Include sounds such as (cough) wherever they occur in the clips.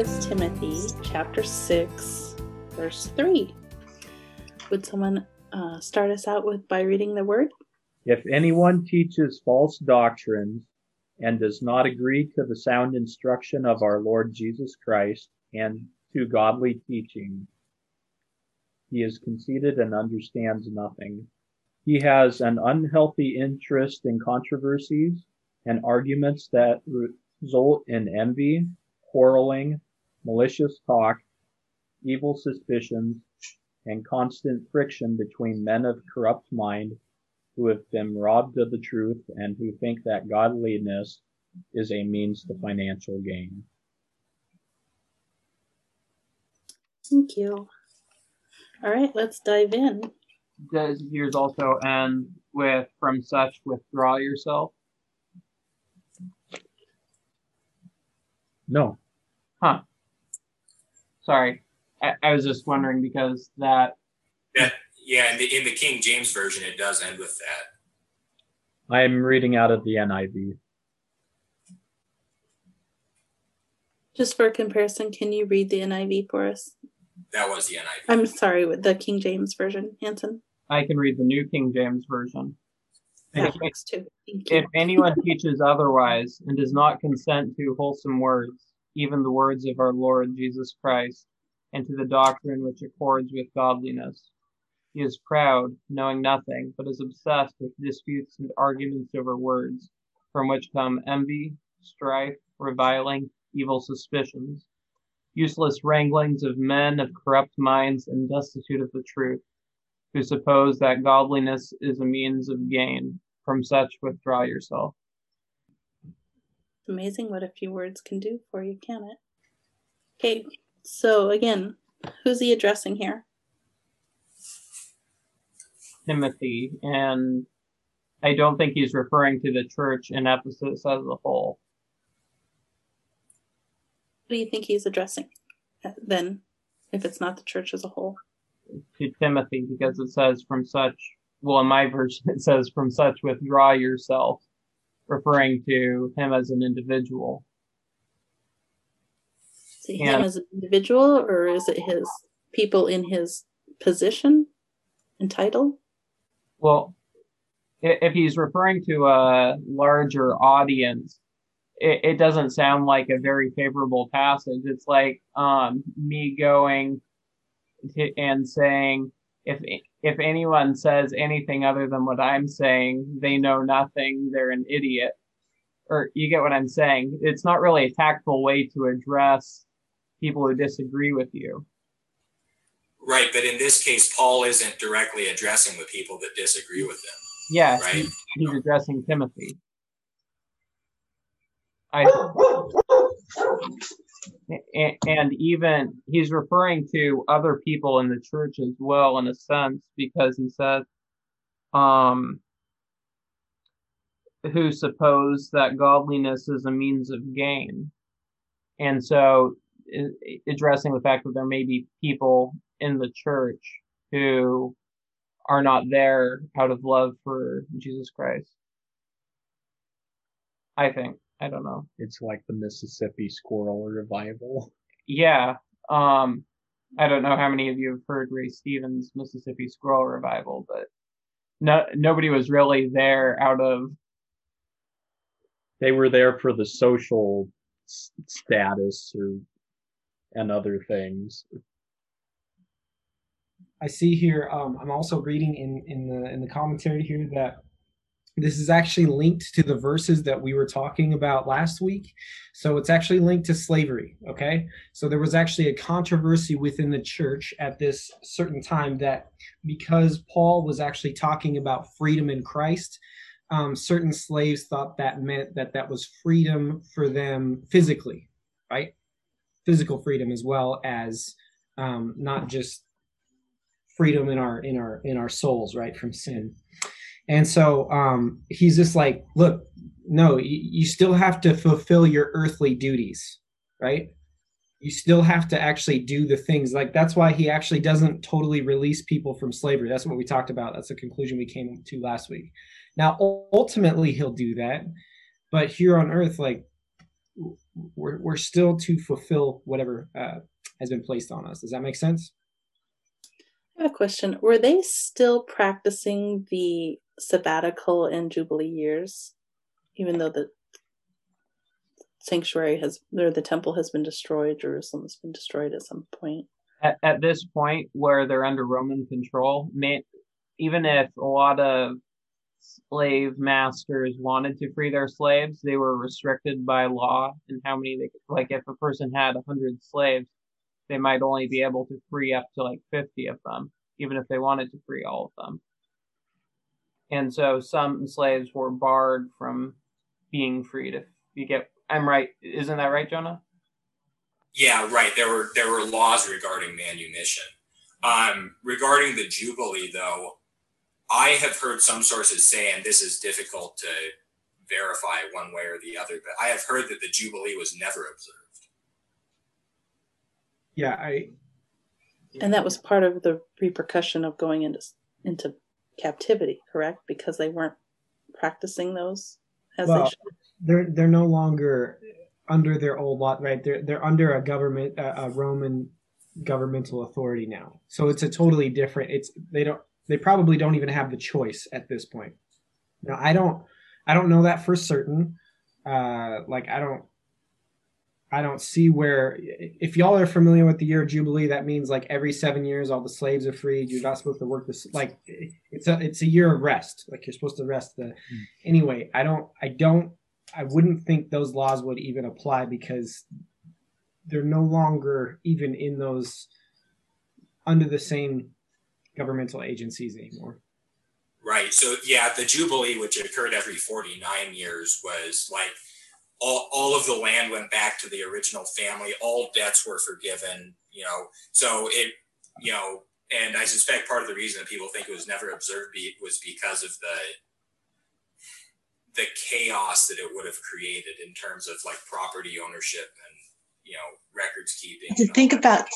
Okay, we are on First Timothy chapter 6, verse 3. Would someone uh, start us out with by reading the word? If anyone teaches false doctrines and does not agree to the sound instruction of our Lord Jesus Christ and to godly teaching, he is conceited and understands nothing. He has an unhealthy interest in controversies and arguments that result in envy, quarreling, malicious talk, evil suspicions, and constant friction between men of corrupt mind who have been robbed of the truth and who think that godliness is a means to financial gain. Thank you. All right, let's dive in. Does yours also end with from such withdraw yourself? No. Huh. Sorry. I, I was just wondering because that That yeah, in the in the King James version, it does end with that. I'm reading out of the NIV. Just for comparison, can you read the NIV for us? That was the NIV. I'm sorry, with the King James version, Hanson. I can read the New King James version. That If, too. Thank you. if anyone teaches otherwise and does not consent to wholesome words, even the words of our Lord Jesus Christ, and to the doctrine which accords with godliness, he is proud, knowing nothing, but is obsessed with disputes and arguments over words, from which come envy, strife, reviling, evil suspicions, useless wranglings of men of corrupt minds and destitute of the truth, who suppose that godliness is a means of gain. From such withdraw yourself. Amazing what a few words can do for you, can it? Okay, so again, who's he addressing here? Timothy, and I don't think he's referring to the church in Ephesus as a whole. What do you think he's addressing uh, then, if it's not the church as a whole? To Timothy, because it says from such, well, in my version, (laughs) it says from such withdraw yourself, referring to him as an individual. Yeah. him as an individual, or is it his people in his position and title? Well, if he's referring to a larger audience, it, it doesn't sound like a very favorable passage. It's like um, me going to, and saying, if if anyone says anything other than what I'm saying, they know nothing. They're an idiot. Or you get what I'm saying? It's not really a tactful way to address people who disagree with you. Right, but in this case, Paul isn't directly addressing the people that disagree with him. Yeah, Right. he- he's addressing Timothy. I a- (laughs) and even he's referring to other people in the church as well in a sense because he says um who suppose that godliness is a means of gain. And so addressing the fact that there may be people in the church who are not there out of love for Jesus Christ. I think I don't know It's like the Mississippi squirrel revival. (laughs) Yeah. Um, I don't know how many of you have heard Ray Stevens' Mississippi Squirrel Revival, but no, nobody was really there out of. They were there for the social s- status or and other things. I see here. Um, I'm also reading in in the in the commentary here that this is actually linked to the verses that we were talking about last week. So it's actually linked to slavery. Okay, so there was actually a controversy within the church at this certain time that because Paul was actually talking about freedom in Christ. Um, certain slaves thought that meant that that was freedom for them physically, right? Physical freedom as well as um, not just freedom in our in our in our souls right from sin and so um he's just like look no you, you still have to fulfill your earthly duties right you still have to actually do the things like that's why he actually doesn't totally release people from slavery that's what we talked about that's the conclusion we came to last week now ultimately he'll do that but here on earth like we're, we're still to fulfill whatever uh, has been placed on us. Does that make sense? I have a question. Were they still practicing the sabbatical and jubilee years, even though the sanctuary has or the temple has been destroyed, Jerusalem has been destroyed at some point? At, at this point, where they're under Roman control, may, even if a lot of slave masters wanted to free their slaves, they were restricted by law and how many they could. Like, if a person had a hundred slaves, they might only be able to free up to like 50 of them, even if they wanted to free all of them. And so some slaves were barred from being freed. If you get, I'm right, isn't that right, Jonah? Yeah, right. There were there were laws regarding manumission. Um, regarding the jubilee, though, I have heard some sources say, and this is difficult to verify one way or the other, but I have heard that the jubilee was never observed. Yeah, I. And that was part of the repercussion of going into into captivity, correct? Because they weren't practicing those as Well, they should. they're they're no longer under their old law, right? They're they're under a government, a, a Roman governmental authority now. So it's a totally different. It's they don't they probably don't even have the choice at this point. Now I don't I don't know that for certain. Uh, like I don't I don't see where if y'all are familiar with the year of jubilee, that means like every seven years all the slaves are freed. You're not supposed to work this like it's a it's a year of rest. Like you're supposed to rest the hmm. anyway. I don't I don't I wouldn't think those laws would even apply because they're no longer even in those under the same governmental agencies anymore. Right. So yeah, the jubilee, which occurred every 49 years, was like all, all of the land went back to the original family. All debts were forgiven. You know, so it, you know, and I suspect part of the reason that people think it was never observed be, was because of the the chaos that it would have created in terms of like property ownership and you know records keeping. And to and all think that. about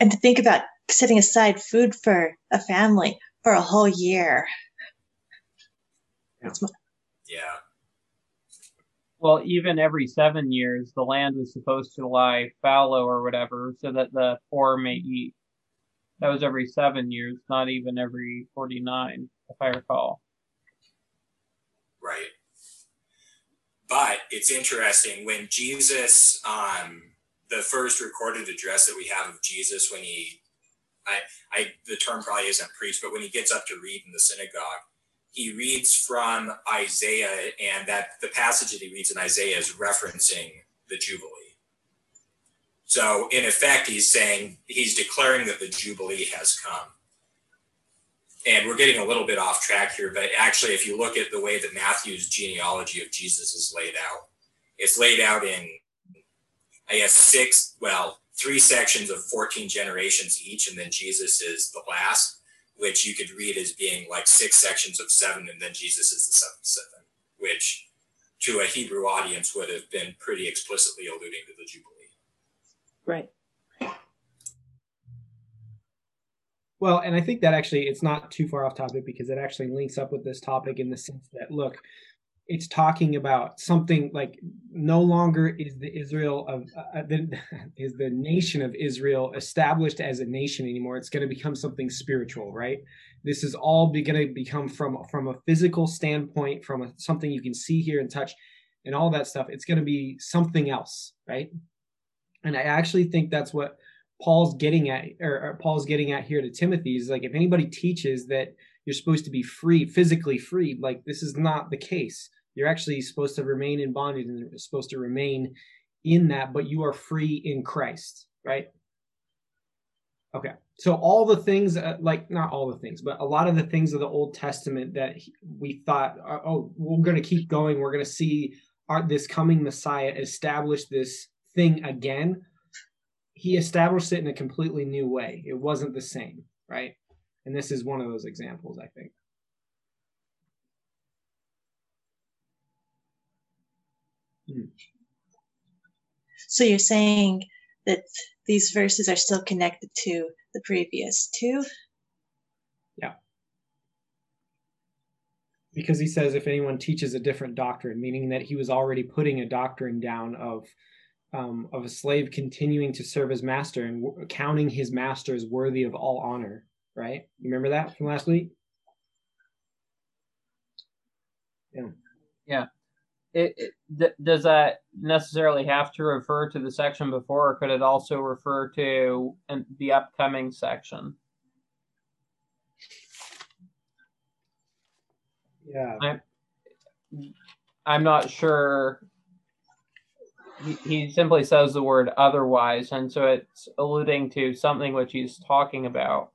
and to think about setting aside food for a family for a whole year. It's yeah. Well, even every seven years, the land was supposed to lie fallow or whatever, so that the poor may eat. That was every seven years, not even every 49, if I recall. Right. But it's interesting when Jesus, um, the first recorded address that we have of Jesus when he, I, I, the term probably isn't preached, but when he gets up to read in the synagogue, he reads from Isaiah, and that the passage that he reads in Isaiah is referencing the Jubilee. So, in effect, he's saying he's declaring that the Jubilee has come. And we're getting a little bit off track here, but actually, if you look at the way that Matthew's genealogy of Jesus is laid out, it's laid out in, I guess, six, well, three sections of 14 generations each, and then Jesus is the last, which you could read as being like six sections of seven, and then Jesus is the seventh seven, which to a Hebrew audience would have been pretty explicitly alluding to the Jubilee. Right. Well, and I think that actually it's not too far off topic because it actually links up with this topic in the sense that look, it's talking about something like no longer is the Israel of uh, the, (laughs) is the nation of Israel established as a nation anymore. It's going to become something spiritual, right? This is all going to become from from a physical standpoint, from a, something you can see, hear, and touch, and all that stuff. It's going to be something else, right? And I actually think that's what Paul's getting at, or, or Paul's getting at here to Timothy is like if anybody teaches that you're supposed to be free, physically free, like this is not the case. You're actually supposed to remain in bondage and you're supposed to remain in that, but you are free in Christ, right? Okay. So all the things, uh, like not all the things, but a lot of the things of the Old Testament that we thought, uh, oh, we're going to keep going. We're going to see our, this coming Messiah establish this thing again he established it in a completely new way. It wasn't the same, right? And this is one of those examples, I think. Hmm. So you're saying that these verses are still connected to the previous two? Yeah. because he says if anyone teaches a different doctrine, meaning that he was already putting a doctrine down of um, of a slave continuing to serve his master and w- counting his master as worthy of all honor. Right? You remember that from last week? Yeah. Yeah. It, it th- does that necessarily have to refer to the section before, or could it also refer to the upcoming section? Yeah. I'm, I'm not sure. He, he simply says the word otherwise, and so it's alluding to something which he's talking about,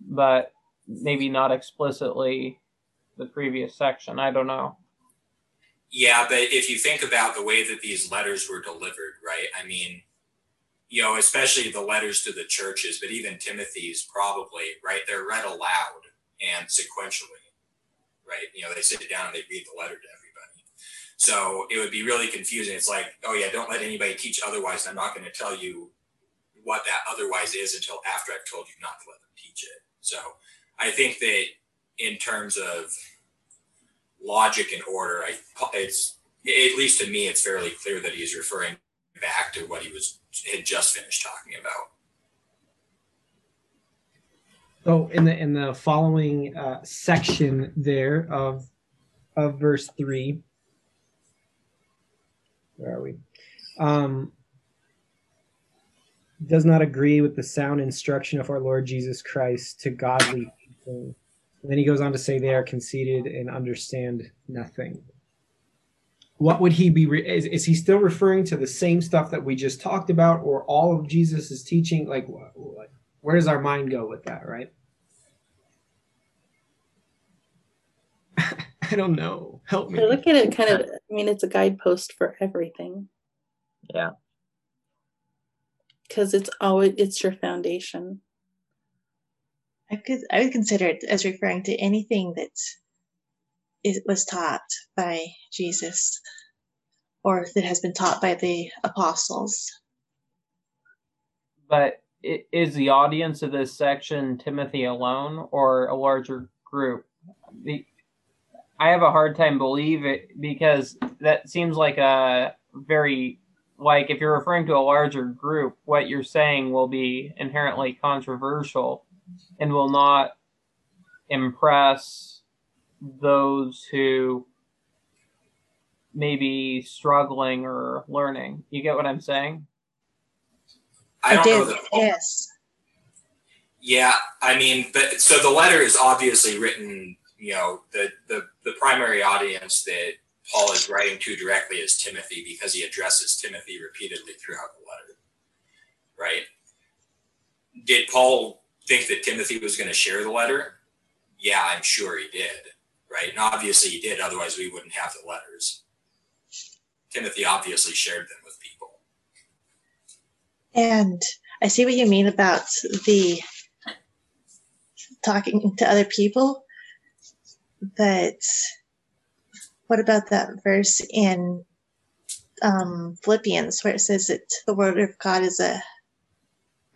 but maybe not explicitly the previous section. I don't know. Yeah, but if you think about the way that these letters were delivered, right? I mean, you know, especially the letters to the churches, but even Timothy's probably, right? They're read aloud and sequentially right? You know, they sit down and they read the letter to everybody. So it would be really confusing. It's like, oh yeah, don't let anybody teach otherwise. I'm not going to tell you what that otherwise is until after I've told you not to let them teach it. So I think that in terms of logic and order, I it's at least to me, it's fairly clear that he's referring back to what he was had just finished talking about. So in the in the following uh, section there of of verse three, where are we? Um, does not agree with the sound instruction of our Lord Jesus Christ to godly people. And then he goes on to say they are conceited and understand nothing. What would he be? Re- is, is he still referring to the same stuff that we just talked about, or all of Jesus' teaching? Like, where does our mind go with that, right? (laughs) I don't know. Help me. I look at it kind of, I mean, it's a guidepost for everything. Yeah. Because it's always, it's your foundation. I could, I would consider it as referring to anything that is, was taught by Jesus or that has been taught by the apostles. But is the audience of this section Timothy alone or a larger group? The, I have a hard time believe it because that seems like a very like if you're referring to a larger group, what you're saying will be inherently controversial and will not impress those who may be struggling or learning. You get what I'm saying? I don't I know. The, yes. Yeah, I mean, but so the letter is obviously written you know the the the primary audience that Paul is writing to directly is Timothy because he addresses Timothy repeatedly throughout the letter. Right? Did Paul think that Timothy was going to share the letter? Yeah, I'm sure he did. Right? And obviously he did, otherwise we wouldn't have the letters. Timothy obviously shared them with people. And I see what you mean about the talking to other people but what about that verse in um, Philippians where it says that the word of God is a,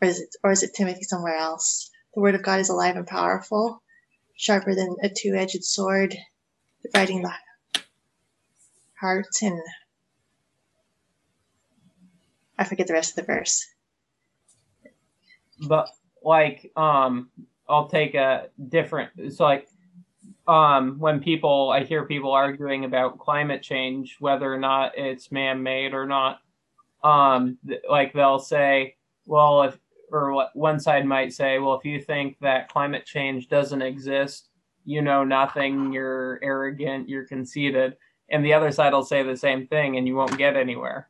or is it, or is it Timothy somewhere else? The word of God is alive and powerful, sharper than a two-edged sword, dividing the heart and I forget the rest of the verse. But like, um, I'll take a different. It's like um, when people I hear people arguing about climate change, whether or not it's man-made or not, um, like they'll say, well, if or what one side might say, well, if you think that climate change doesn't exist, you know nothing, you're arrogant, you're conceited, and the other side will say the same thing, and you won't get anywhere.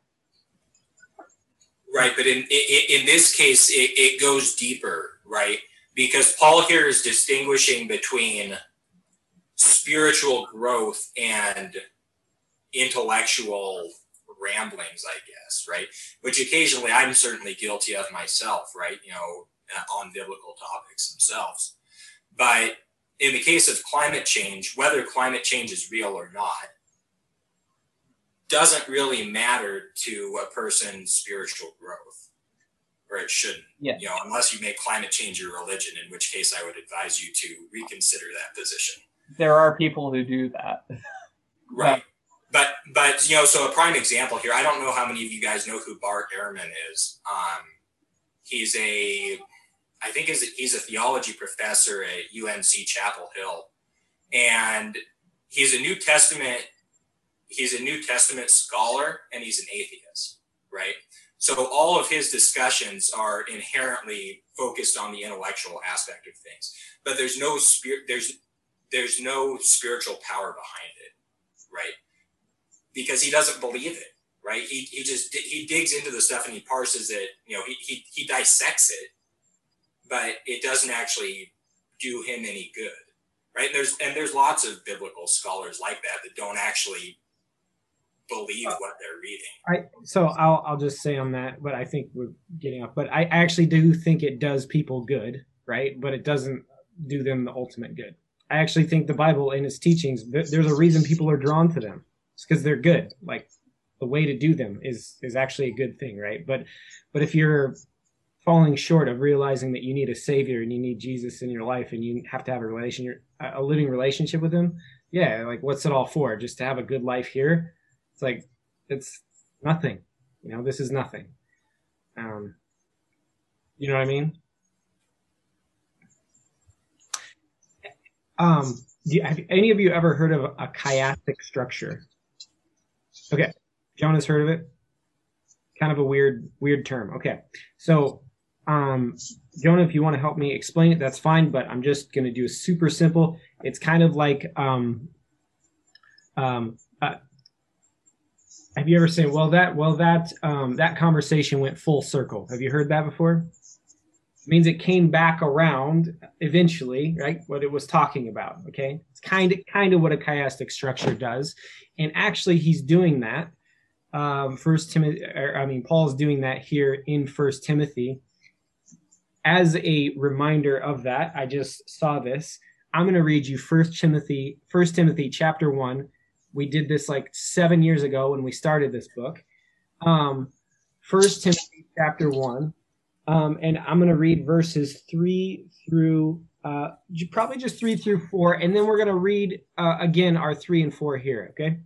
Right, but in in, in this case, it, it goes deeper, right? Because Paul here is distinguishing between spiritual growth and intellectual ramblings, I guess, right? Which occasionally I'm certainly guilty of myself, right? You know, uh, on biblical topics themselves. But in the case of climate change, whether climate change is real or not, doesn't really matter to a person's spiritual growth, or it shouldn't. Yeah. You know, unless you make climate change your religion, in which case I would advise you to reconsider that position. There are people who do that. (laughs) Right. But but you know, so a prime example here. I don't know how many of you guys know who Bart Ehrman is. Um, he's a, I think is he's a theology professor at UNC Chapel Hill, and he's a New Testament. He's a New Testament scholar, and he's an atheist, right? So all of his discussions are inherently focused on the intellectual aspect of things, but there's no spirit. There's there's no spiritual power behind it, right? Because he doesn't believe it, right? He, he just he digs into the stuff and he parses it. You know, he, he he dissects it, but it doesn't actually do him any good, right? And there's and there's lots of biblical scholars like that that don't actually believe what they're reading. I so I'll I'll just say on that, but I think we're getting off. But I actually do think it does people good, right? But it doesn't do them the ultimate good. I actually think the Bible and its teachings, there's a reason people are drawn to them. It's because they're good. Like the way to do them is is actually a good thing, right? But but if you're falling short of realizing that you need a savior and you need Jesus in your life and you have to have a relation a living relationship with him, yeah, like what's it all for? Just to have a good life here? It's like it's nothing. You know, this is nothing. Um, you know what I mean? Um, you, have any of you ever heard of a chiastic structure? Okay, Jonah's heard of it. Kind of a weird, weird term. Okay, so um, Jonah, if you want to help me explain it, that's fine. But I'm just going to do a super simple. It's kind of like um, um, uh, have you ever said, "Well, that well that um, that conversation went full circle"? Have you heard that before? It means it came back around eventually, right? What it was talking about. Okay, it's kind of kind of what a chiastic structure does, and actually, he's doing that. Um, First Timothy, I mean, Paul's doing that here in First Timothy. As a reminder of that, I just saw this. I'm going to read you First Timothy, First Timothy, chapter one we did this like seven years ago when we started this book um first timothy chapter one um and i'm going to read verses three through uh probably just three through four and then we're going to read uh, again our three and four here okay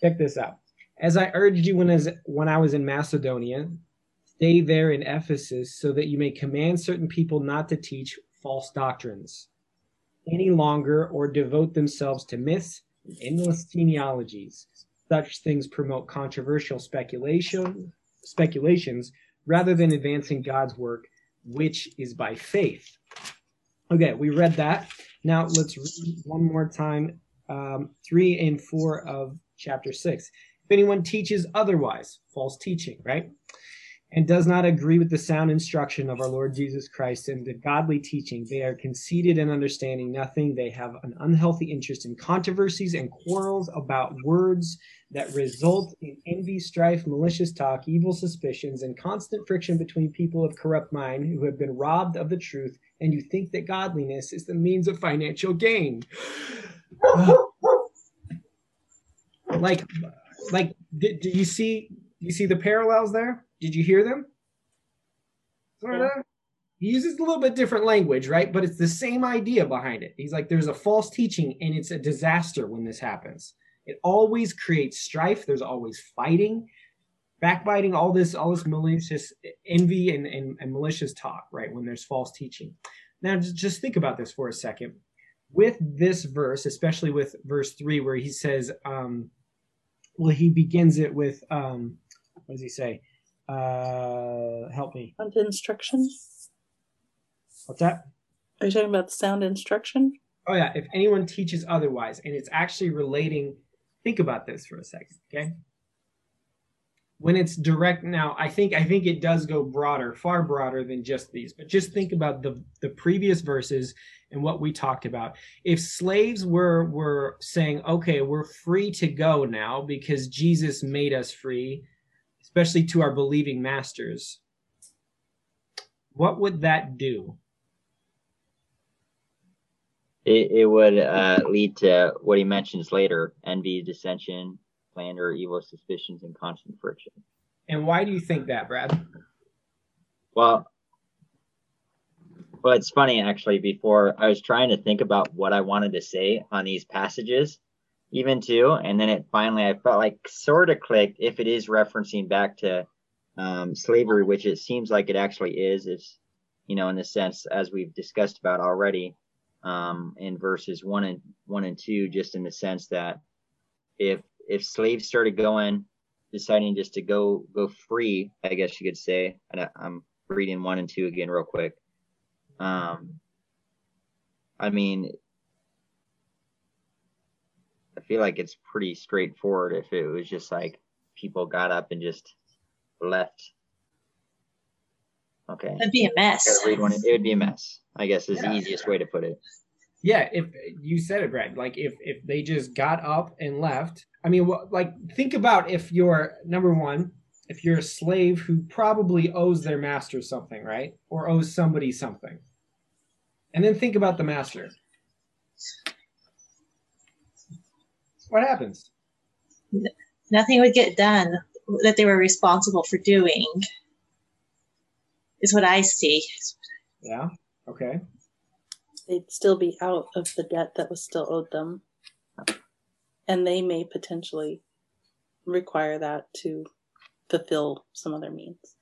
check this out as i urged you when as when i was in macedonia stay there in ephesus so that you may command certain people not to teach false doctrines any longer or devote themselves to myths and endless genealogies. Such things promote controversial speculation, speculations rather than advancing God's work, which is by faith. Okay, we read that. Now let's read one more time um, three and four of chapter six. If anyone teaches otherwise, false teaching, right? and does not agree with the sound instruction of our Lord Jesus Christ and the godly teaching. They are conceited and understanding nothing. They have an unhealthy interest in controversies and quarrels about words that result in envy, strife, malicious talk, evil suspicions, and constant friction between people of corrupt mind who have been robbed of the truth and you think that godliness is the means of financial gain. (sighs) like, like, do, do you see? Do you see the parallels there? Did you hear them? Sort of. He uses a little bit different language, right? But it's the same idea behind it. He's like, there's a false teaching, and it's a disaster when this happens. It always creates strife. There's always fighting, backbiting, all this, all this malicious envy and, and, and malicious talk, right? When there's false teaching. Now, just, just think about this for a second. With this verse, especially with verse three, where he says, um, well, he begins it with, um, what does he say? Uh, help me. Sound instruction? What's that? Are you talking about the sound instruction? Oh yeah, if anyone teaches otherwise, and it's actually relating. Think about this for a second, okay? When it's direct, now I think I think it does go broader, far broader than just these. But just think about the the previous verses and what we talked about. If slaves were were saying, "Okay, we're free to go now because Jesus made us free," especially to our believing masters, what would that do? It, it would uh, lead to what he mentions later envy, dissension, slander, evil suspicions, and constant friction. And why do you think that, Brad? Well, Well, it's funny actually. Before I was trying to think about what I wanted to say on these passages, even too, and then it finally I felt like sort of clicked if it is referencing back to um, slavery, which it seems like it actually is. It's you know in the sense as we've discussed about already um, in verses one and one and two, just in the sense that if if slaves started going, deciding just to go go free, I guess you could say. And I, I'm reading one and two again real quick. Um, I mean, I feel like it's pretty straightforward if it was just like people got up and just left. Okay. It'd be a mess. Gotta read one. It would be a mess. I guess is the easiest way to put it. Yeah, if you said it, Brad, like if if they just got up and left. I mean, what, like think about if you're number one, if you're a slave who probably owes their master something, right, or owes somebody something, and then think about the master. What happens? Nothing would get done that they were responsible for doing. Is what I see. Yeah. Okay. They'd still be out of the debt that was still owed them. And they may potentially require that to fulfill some other means.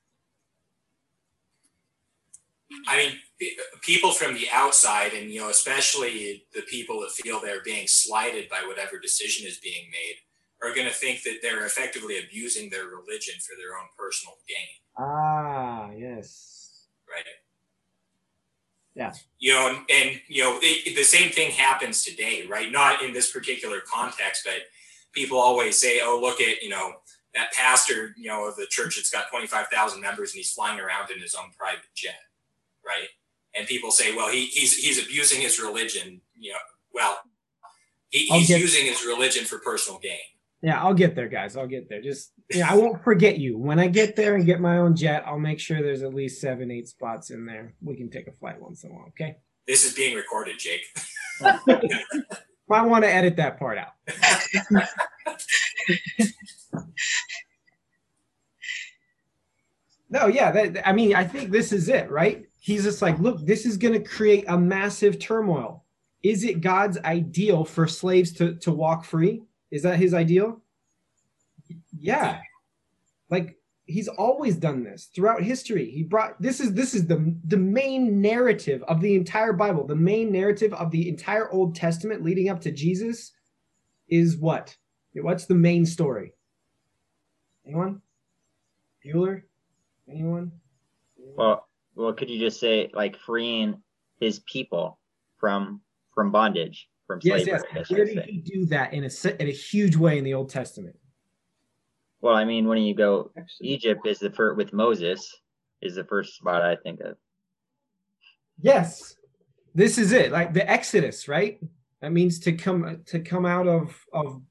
I mean, people from the outside, and you know, especially the people that feel they're being slighted by whatever decision is being made, are going to think that they're effectively abusing their religion for their own personal gain, Ah, yes. right? Yeah. You know, and, and you know, it, the same thing happens today, right? Not in this particular context, but people always say, "Oh, look at you know that pastor, you know, of the church that's got twenty five thousand members and he's flying around in his own private jet." right? And people say, well, he, he's he's abusing his religion. You know, well, he, he's get- using his religion for personal gain. Yeah, I'll get there, guys. I'll get there. Just yeah, I won't forget you. When I get there and get my own jet, I'll make sure there's at least seven, eight spots in there. We can take a flight once in a while, okay? This is being recorded, Jake. (laughs) (laughs) Might want to edit that part out. (laughs) no, yeah, that, I mean, I think this is it, right? He's just like, look, this is going to create a massive turmoil. Is it God's ideal for slaves to, to walk free? Is that his ideal? Yeah. Like he's always done this throughout history. He brought this is this is the the main narrative of the entire Bible. The main narrative of the entire Old Testament leading up to Jesus is what? What's the main story? Anyone? Bueller? Anyone? Well, well, could you just say like freeing his people from from bondage, from Yes, slavery? yes. I guess you Where did he do that in a in a huge way in the Old Testament? Well, I mean, when you go, Egypt is the first with Moses is the first spot I think of. Yes. This is it. Like the Exodus, right? That means to come to come out of of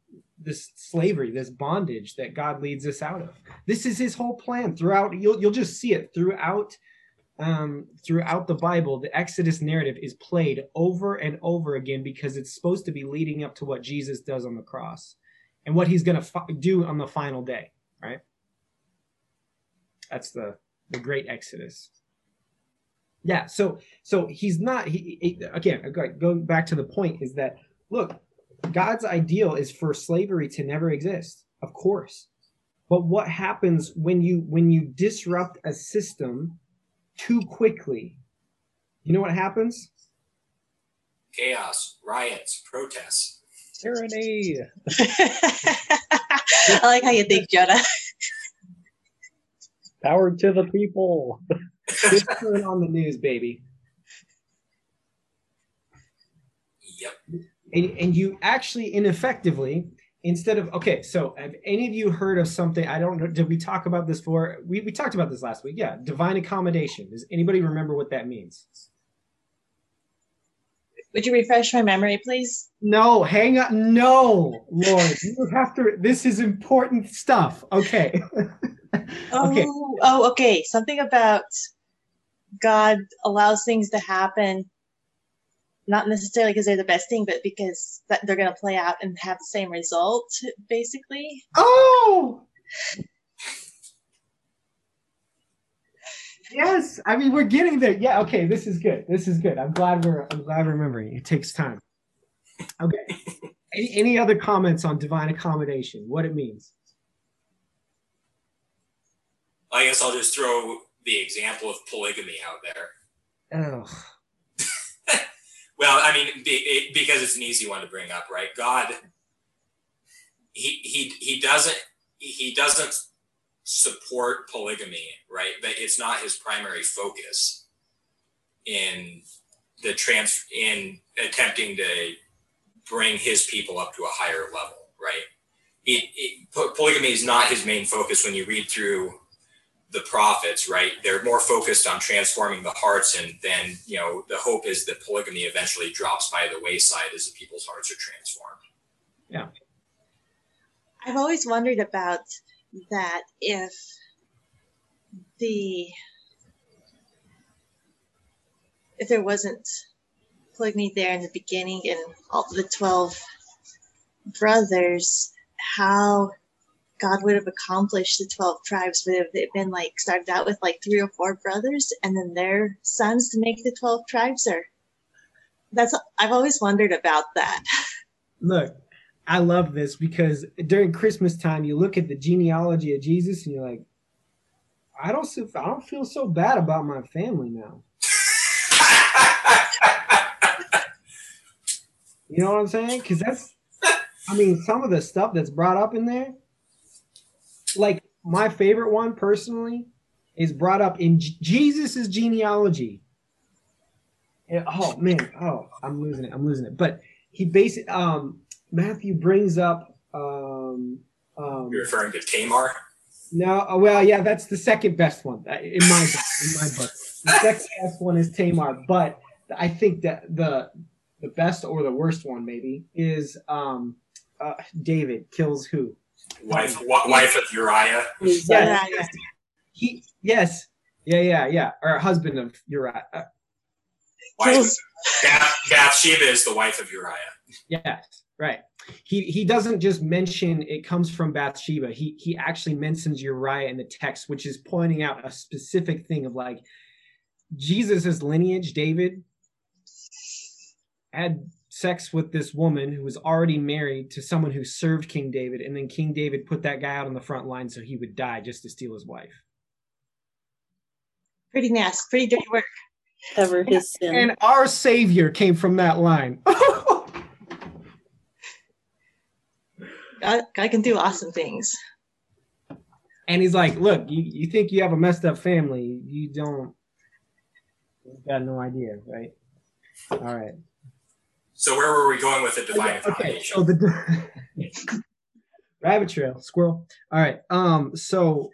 this slavery, this bondage that God leads us out of. This is his whole plan throughout you'll you'll just see it throughout um throughout the Bible. The Exodus narrative is played over and over again because it's supposed to be leading up to what Jesus does on the cross and what he's going to fi- do on the final day, right? That's the the great Exodus. Yeah, so so he's not he, he again go- going back to the point is that look god's ideal is for slavery to never exist of course but what happens when you when you disrupt a system too quickly you know what happens Chaos, riots, protests. Tyranny. (laughs) I like how you think, Jonah. Power to the people. just turn on the news baby Yep. and, and you actually ineffectively instead of okay so have any of you heard of something i don't know did we talk about this for we, we talked about this last week yeah divine accommodation does anybody remember what that means Would you refresh my memory, please? No, hang on. No, Lord, you have to. This is important stuff. Okay. (laughs) Oh, Okay. oh, okay. Something about God allows things to happen, not necessarily because they're the best thing, but because that they're going to play out and have the same result, basically. Oh, Yes, I mean we're getting there. Yeah, okay, this is good. This is good. I'm glad we're I'm glad we're remembering. It takes time. Okay. (laughs) any, any other comments on divine accommodation? What it means? I guess I'll just throw the example of polygamy out there. Oh, Well, I mean, it, because it's an easy one to bring up, right? God, he he he doesn't he doesn't support polygamy, right? But it's not his primary focus in the trans in attempting to bring his people up to a higher level, right? It, it polygamy is not his main focus when you read through the prophets, right? They're more focused on transforming the hearts, and then you know the hope is that polygamy eventually drops by the wayside as the people's hearts are transformed. Yeah, I've always wondered about that if the if there wasn't polygamy there in the beginning and all the 12 brothers how god would have accomplished the 12 tribes would have it been like started out with like three or four brothers and then their sons to make the 12 tribes or that's i've always wondered about that (laughs) look, I love this because during Christmas time, you look at the genealogy of Jesus and you're like, I don't, I don't feel so bad about my family now. (laughs) You know what I'm saying? Because that's, I mean, some of the stuff that's brought up in there, like my favorite one personally, is brought up in Jesus's genealogy. Yeah, oh man, oh, I'm losing it. I'm losing it. But he basically, um, Matthew brings up, um, um, You're referring to Tamar. no, uh, well, yeah, that's the second best one uh, in my book. In my book, the second best one is Tamar, but I think that the the best or the worst one maybe is um, uh, David kills who? Wife wife of Uriah. Is, Yeah. uh. He yes, yeah, yeah, yeah, or husband of Uriah. Wife Bath, Bathsheba is the wife of Uriah. yes, right. He he doesn't just mention it comes from Bathsheba. He he actually mentions Uriah in the text, which is pointing out a specific thing of like Jesus's lineage, David had sex with this woman who was already married to someone who served King David, and then King David put that guy out on the front line so he would die just to steal his wife. pretty nasty pretty dirty work cover his (laughs) sin. And our savior came from that line. (laughs) god, god can do awesome things and he's like, "Look, you, you think you have a messed up family? You don't. You've got no idea, right? All right. So where were we going with the divine Okay. accommodation? So the (laughs) rabbit trail, squirrel. All right. Um. So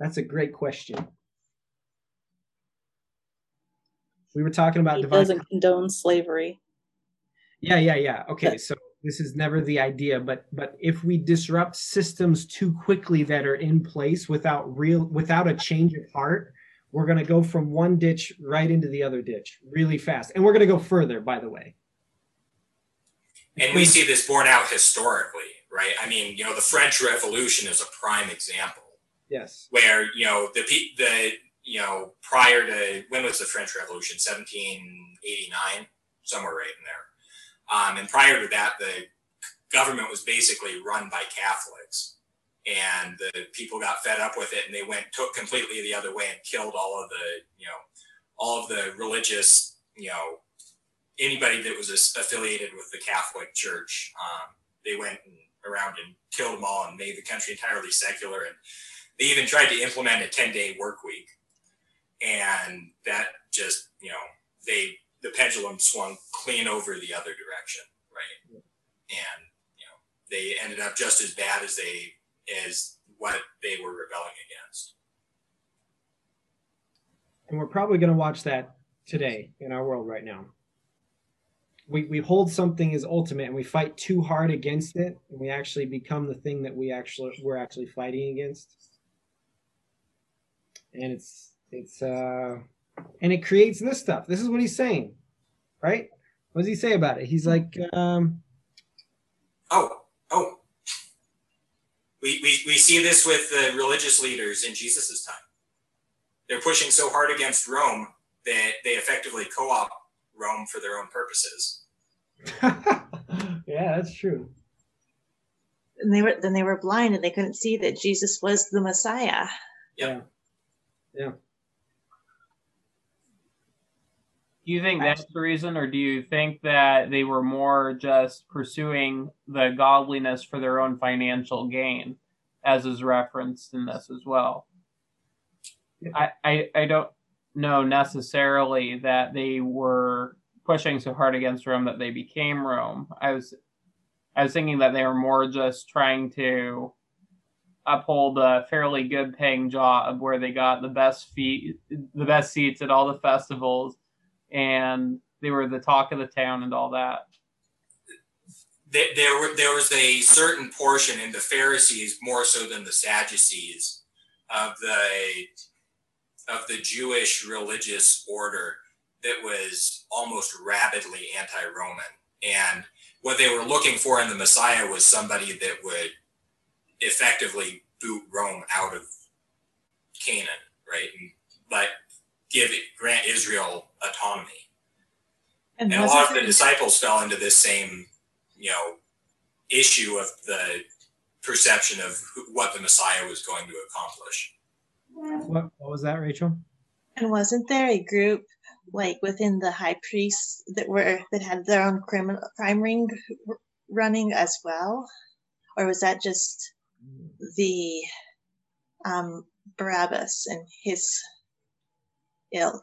that's a great question. We were talking about he divine. doesn't condone slavery. Yeah, yeah, yeah. Okay, so this is never the idea, but but if we disrupt systems too quickly that are in place without real without a change of heart, we're going to go from one ditch right into the other ditch really fast. And we're going to go further, by the way. And we see this borne out historically, right? I mean, you know, the French Revolution is a prime example Yes. where, you know, the the you know, prior to when was the French Revolution? 1789, somewhere right in there. Um, and prior to that, the government was basically run by Catholics. And the people got fed up with it and they went took completely the other way and killed all of the, you know, all of the religious, you know, anybody that was affiliated with the Catholic Church. Um, they went around and killed them all and made the country entirely secular. And they even tried to implement a 10 day work week. And that just, you know, they, the pendulum swung clean over the other direction, right? And, you know, they ended up just as bad as they, as what they were rebelling against. And we're probably going to watch that today in our world right now. We, we hold something as ultimate and we fight too hard against it and we actually become the thing that we actually we're actually fighting against and it's it's uh and it creates this stuff this is what he's saying right what does he say about it he's like um Oh, oh. We, we, we see this with the religious leaders in jesus's time. they're pushing so hard against Rome that they effectively co-opt Rome for their own purposes. (laughs) yeah, that's true. And they were then they were blind and they couldn't see that Jesus was the Messiah. Yeah. Yeah. Do you think that's the reason, or do you think that they were more just pursuing the godliness for their own financial gain, as is referenced in this as well? I, I, I don't know necessarily that they were pushing so hard against Rome that they became Rome. I was I was thinking that they were more just trying to uphold a fairly good paying job where they got the best feet the best seats at all the festivals and they were the talk of the town and all that. There, there, there was a certain portion in the Pharisees, more so than the Sadducees, of the of the Jewish religious order that was almost rabidly anti-Roman, and what they were looking for in the Messiah was somebody that would effectively boot Rome out of Canaan, right? And, but give it, grant Israel autonomy. And, and a lot of the disciples fell into this same, you know, issue of the perception of who, what the Messiah was going to accomplish. What, what was that, Rachel? And wasn't there a group like within the high priests that were that had their own crime, crime ring running as well, or was that just the um, Barabbas and his ilk.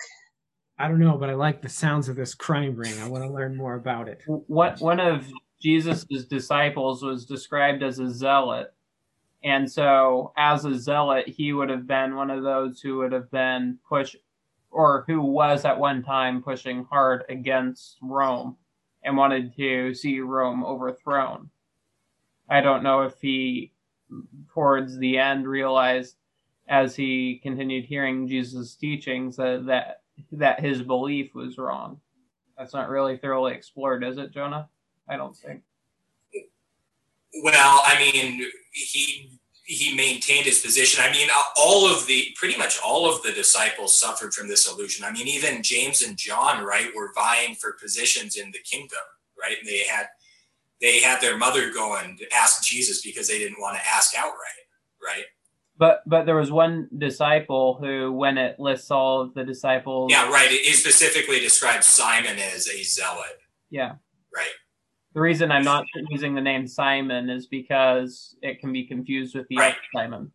I don't know, but I like the sounds of this crime ring. I want to learn more about it. What one of Jesus's disciples was described as a zealot. And so as a zealot, he would have been one of those who would have been pushed or who was at one time pushing hard against Rome and wanted to see Rome overthrown. I don't know if he towards the end realized as he continued hearing Jesus' teachings that, that that his belief was wrong. That's not really thoroughly explored, is it, Jonah? I don't think. Well, I mean, he he maintained his position. I mean, all of the pretty much all of the disciples suffered from this illusion. I mean, even James and John, right, were vying for positions in the kingdom, right? And they had they had their mother go and ask Jesus because they didn't want to ask outright, right? But but there was one disciple who, when it lists all of the disciples, yeah, right. It, it specifically describes Simon as a zealot. Yeah, right. The reason I'm not using the name Simon is because it can be confused with the right. other Simon.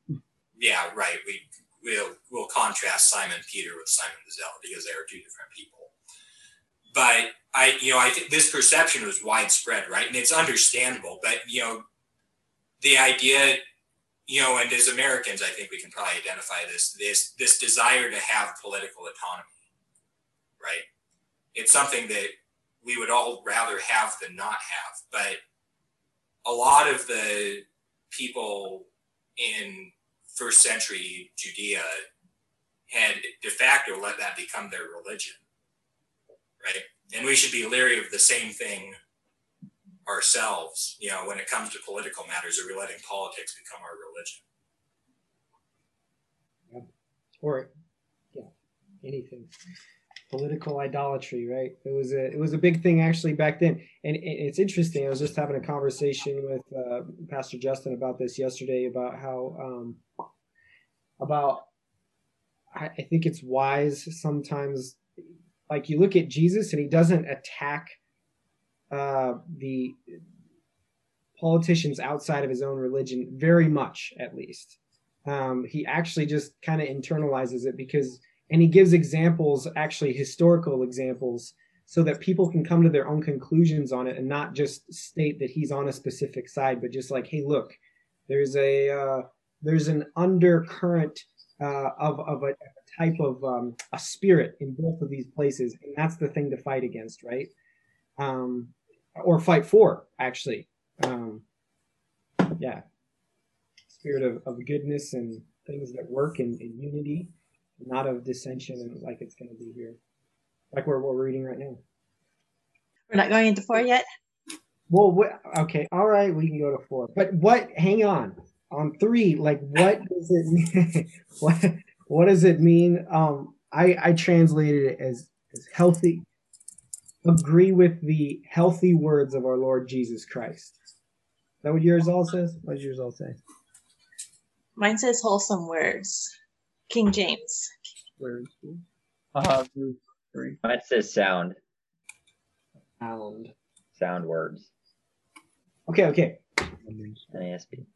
Yeah, right. We we'll we'll contrast Simon Peter with Simon the Zealot because they are two different people. But I, you know, I think this perception was widespread, right? And it's understandable. But you know, the idea you know, and as Americans, I think we can probably identify this this this desire to have political autonomy, right? It's something that we would all rather have than not have, but a lot of the people in first century Judea had de facto let that become their religion, right? And we should be leery of the same thing ourselves, you know, when it comes to political matters, are we letting politics become our religion? Yeah. Or, yeah, anything. Political idolatry, right? It was a it was a big thing actually back then, and it's interesting. I was just having a conversation with uh, Pastor Justin about this yesterday about how um, about I, think it's wise sometimes, like you look at Jesus and he doesn't attack uh, the politicians outside of his own religion very much, at least. Um, he actually just kind of internalizes it because, and he gives examples, actually historical examples, so that people can come to their own conclusions on it and not just state that he's on a specific side, but just like, hey, look, there's a uh, there's an undercurrent uh, of of a, a type of um, a spirit in both of these places, and that's the thing to fight against, right? Um, or fight for actually. Um, yeah. Spirit of, of goodness and things that work in, in unity not of dissension and like it's going to be here like we're, we're reading right now we're not going into four yet well what, okay all right we can go to four but what hang on on three like what does it mean (laughs) what what does it mean? Um, I I translated it as as healthy. Agree with the healthy words of our Lord Jesus Christ. Is that what yours all says? What does yours all say? Mine says wholesome words. King James. Words. Uh, three. Mine says sound, Sound. sound words. Okay, okay. NASB.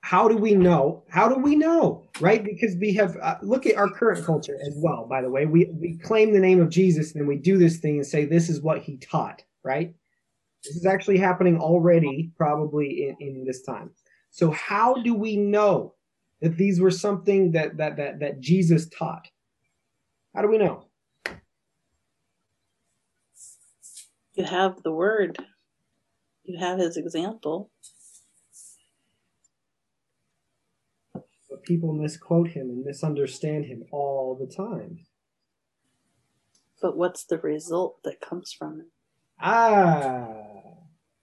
how do we know how do we know right because we have uh, look at our current culture as well by the way we we claim the name of jesus and then we do this thing and say this is what he taught right this is actually happening already probably in, in this time so how do we know that these were something that that that, that jesus taught how do we know You have the word. You have his example. but people misquote him and misunderstand him all the time But what's the result that comes from it? Ah,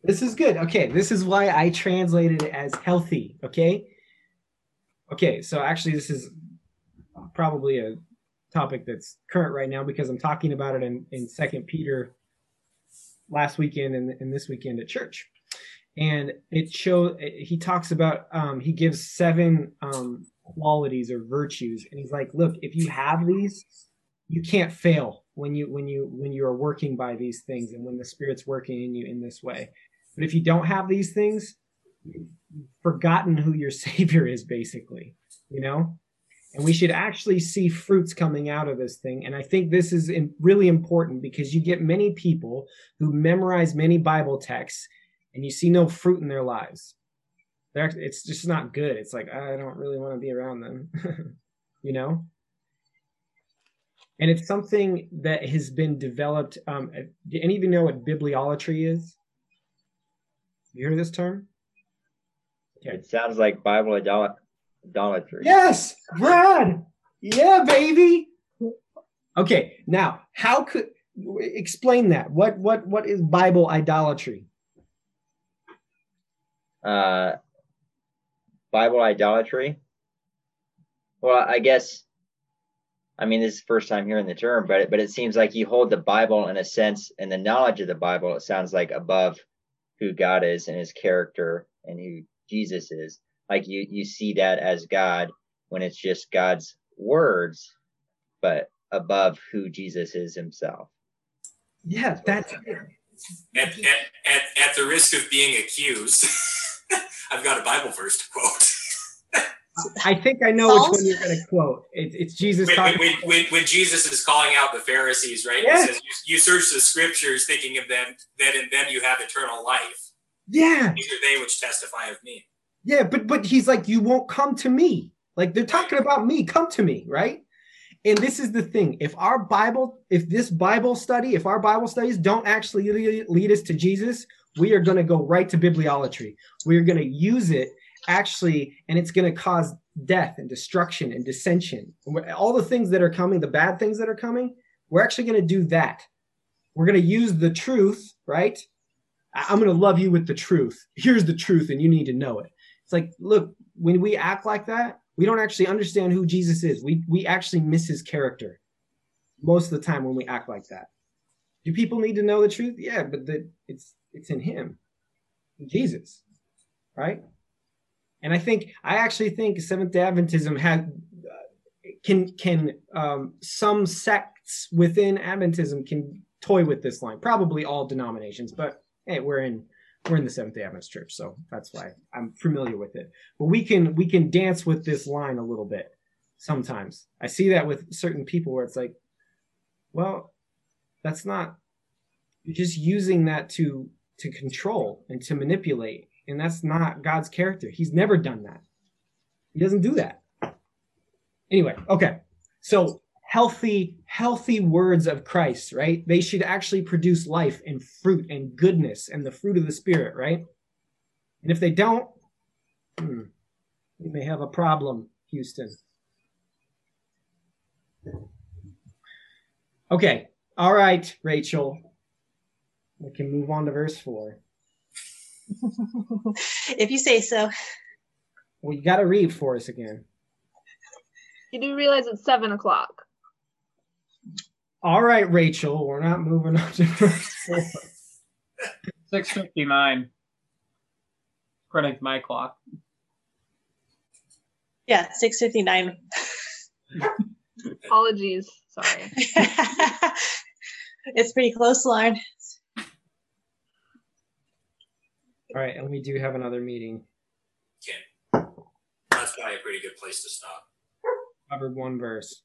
this is good. Okay, this is why I translated it as healthy. Okay. Okay, so actually, this is probably a topic that's current right now because I'm talking about it in, in Second Peter last weekend and, and this weekend at church. And it show he talks about um, he gives seven um, qualities or virtues, and he's like, look, if you have these, you can't fail when you when you when you are working by these things and when the spirit's working in you in this way but if you don't have these things forgotten who your (laughs) savior is basically you know and we should actually see fruits coming out of this thing and i think this is in, really important because you get many people who memorize many bible texts and you see no fruit in their lives They're, it's just not good it's like i don't really want to be around them (laughs) you know and it's something that has been developed. Um, do any of you know what bibliolatry is? You hear this term? It sounds like Bible idol- idolatry. Yes, Brad. Yeah, baby. Okay, now how could explain that? What what what is Bible idolatry? Uh, Bible idolatry. Well, I guess. I mean, this is the first time hearing the term, but it, but it seems like you hold the Bible in a sense, and the knowledge of the Bible. It sounds like above who God is and His character and who Jesus is. Like you you see that as God when it's just God's words, but above who Jesus is Himself. Yeah, that's At, at, at, at the risk of being accused, (laughs) I've got a Bible verse to quote. I think I know which one you're going to quote. It, it's Jesus when, talking. when, when, when Jesus is calling out the Pharisees, right? Yeah. He says, you, you search the scriptures thinking of them, that in them you have eternal life. Yeah, are they which testify of me. Yeah, but but he's like, you won't come to me. Like they're talking about me. Come to me, right? And this is the thing: if our Bible, if this Bible study, if our Bible studies don't actually lead, lead us to Jesus, we are going to go right to bibliolatry. We are going to use it actually, and it's going to cause death and destruction and dissension. All the things that are coming, the bad things that are coming, we're actually going to do that. We're going to use the truth, right? I'm going to love you with the truth. Here's the truth, and you need to know it. It's like, look, when we act like that, we don't actually understand who Jesus is. We we actually miss his character most of the time when we act like that. Do people need to know the truth? Yeah, but the, it's it's in him, Jesus, right? And I think I actually think Seventh Day Adventism had uh, can can um, some sects within Adventism can toy with this line. Probably all denominations, but hey, we're in we're in the Seventh Day Adventist Church, so that's why I'm familiar with it. But we can we can dance with this line a little bit sometimes. I see that with certain people where it's like, well, that's not you're just using that to to control and to manipulate, and that's not God's character. He's never done that. He doesn't do that. Anyway, okay. So healthy healthy words of Christ, right? They should actually produce life and fruit and goodness and the fruit of the spirit, right? And if they don't, hmm, we may have a problem, Houston. Okay. All right, Rachel. We can move on to verse 4. (laughs) if you say so. Well, you got to read for us again. You do realize it's seven o'clock. All right, Rachel, we're not moving on to verse four. Six fifty nine. According to my clock. Yeah, six fifty nine. Apologies. Sorry. (laughs) it's pretty close, Lauren. All right, and we do have another meeting. Okay. That's probably a pretty good place to stop. Covered one verse.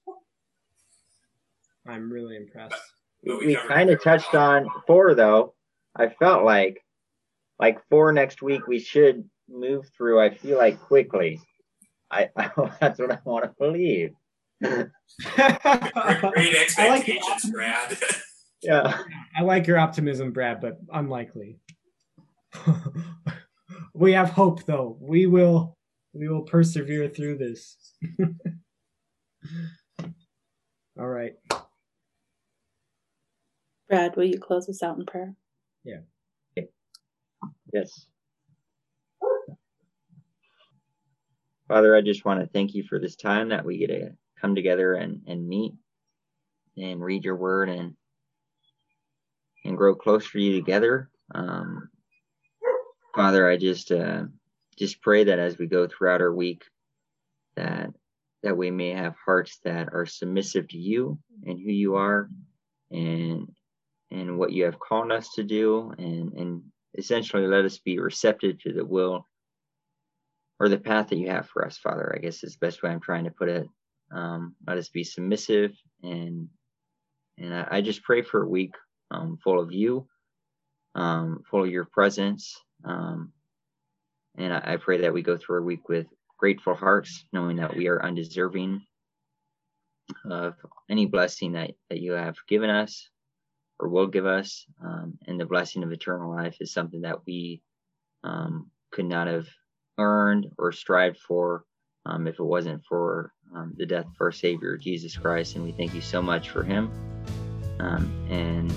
I'm really impressed. But we kind of touched on four though. I felt like like four next week we should move through. I feel like quickly. I (laughs) I that's what I want to believe. Great, great (laughs) I like, expectations, Brad. yeah. I like your optimism, Brad, but unlikely. (laughs) we have hope, though. We will, we will persevere through this. All right. Brad, will you close us out in prayer? Yeah. Yes. Father, I just want to thank you for this time that we get to come together and, and meet and read your word and and grow closer to you together. Um, Father, I just uh, just pray that as we go throughout our week, that that we may have hearts that are submissive to you and who you are, and and what you have called us to do, and and essentially let us be receptive to the will or the path that you have for us, Father. I guess is the best way I'm trying to put it. Um, let us be submissive and and I, I just pray for a week um, full of you, um, full of your presence. Um, and I, I pray that we go through a week with grateful hearts, knowing that we are undeserving of any blessing that, that you have given us or will give us. Um, and the blessing of eternal life is something that we um, could not have earned or strived for um, if it wasn't for um, the death of our Savior, Jesus Christ. And we thank you so much for him um, and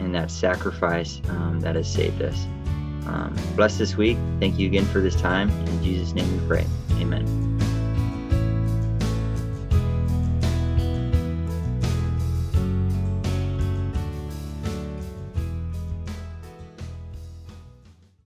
and that sacrifice um, that has saved us. Bless this week. Thank you again for this time. In Jesus' name we pray. Amen.